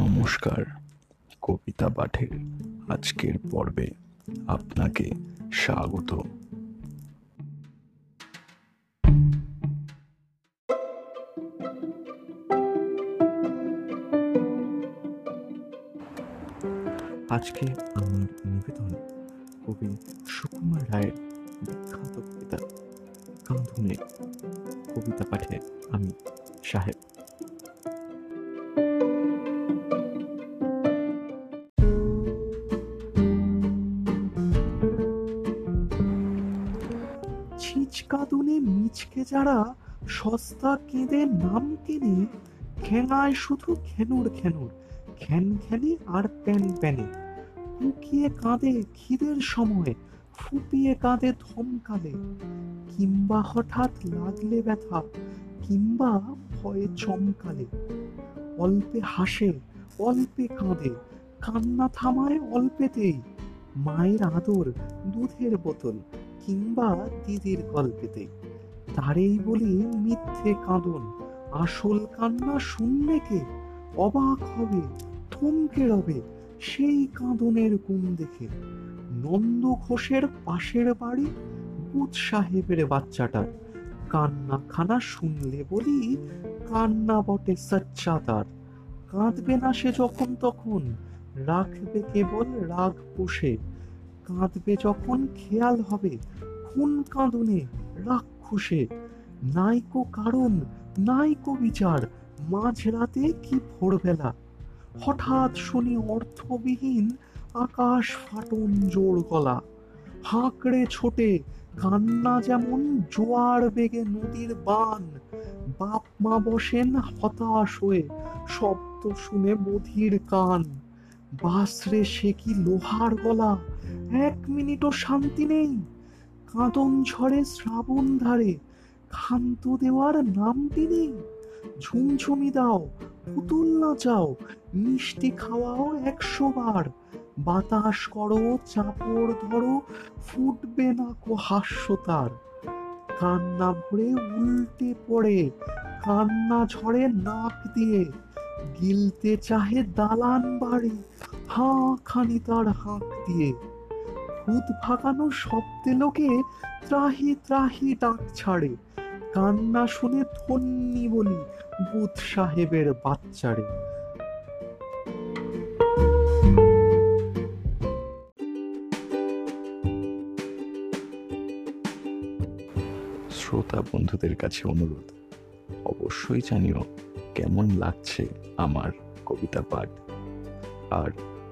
নমস্কার, কবিতা পাঠের আজকের পর্বে আপনাকে স্বাগত। আজকে আমার নিবেদন কবি সুকুমার রায়ের বিখ্যাত কবিতা কাঁধুনে কবিতা পাঠে আমি সাহেব। ছিচকাদুনে মিচকে যারা সস্তা কেঁদে নাম কেনে, খেঙায় শুধু খেনুর খেনুর খ্যান খ্যানে আর প্যান প্যানে। কুকিয়ে কাঁদে খিদের সময়, ফুপিয়ে কাঁদে ধমকালে। কিংবা হঠাৎ লাগলে ব্যথা কিংবা ভয়ে চমকালে। অল্পে হাসে, অল্পে কাঁদে, কান্না থামায় অল্পেতেই। মায়ের আদর দুধের বোতল কিংবা দিদির গল্পেতে। তারেই বলি মিথ্যে কাঁদন, আসল কান্না শুনলে কে? অবাক হবে, থমকে রবে সেই কাঁদনের গুণ দেখে। নন্দ ঘোষের পাশের বাড়ি, বুধ সাহেবের বাচ্চাটার। কান্না খানা শুনলে বলি কান্না বটে সচ্চা তার। কাঁদবে না সে যখন তখন, রাখবে কেবল রাগ পুষে। কাঁদবে যখন খেয়াল হবে খুন কাঁদনে রাক্ষসে। নাইকো কারণ নাইকো বিচার, মাঝরাতে কি ভোরবেলা? হঠাৎ শুনি অর্থবিহীন আকাশ ফাটন জোর গলা। হাঁকড়ে ছোটে কান্না যেমন জোয়ার বেগে নদীর বান। বাপ মা বসেন হতাশ হয়ে, শব্দ শুনে বধির কান। বাসরে সে কি লোহার গলা? এক মিনিটও শান্তি নেই। কাঁদন ঝরে শ্রাবণ ধারে, ক্ষান্ত দেওয়ার নামটি নেই ঝুমঝুমি দাও, পুতুল নাচাও, মিষ্টি খাওয়াও একশো বার। বাতাস করো, চাপড় ধরো, ফুটবে না কো হাস্য তার। কান্না ভরে উল্টে পড়ে, কান্না ঝরে নাক দিয়ে। গিলতে চাহে দালান বাড়ি খানি তার হাঁক দিয়ে। ভূত ভাগানো শব্দে লোকে ত্রাহি ত্রাহি ডাক ছাড়ে। কান্না শুনে ধন্যি বলি বুধ সাহেবের বাচ্চারে। শ্রোতা বন্ধুদের কাছে অনুরোধ, অবশ্যই জানিও কেমন লাগছে আমার কবিতা পাঠ। আর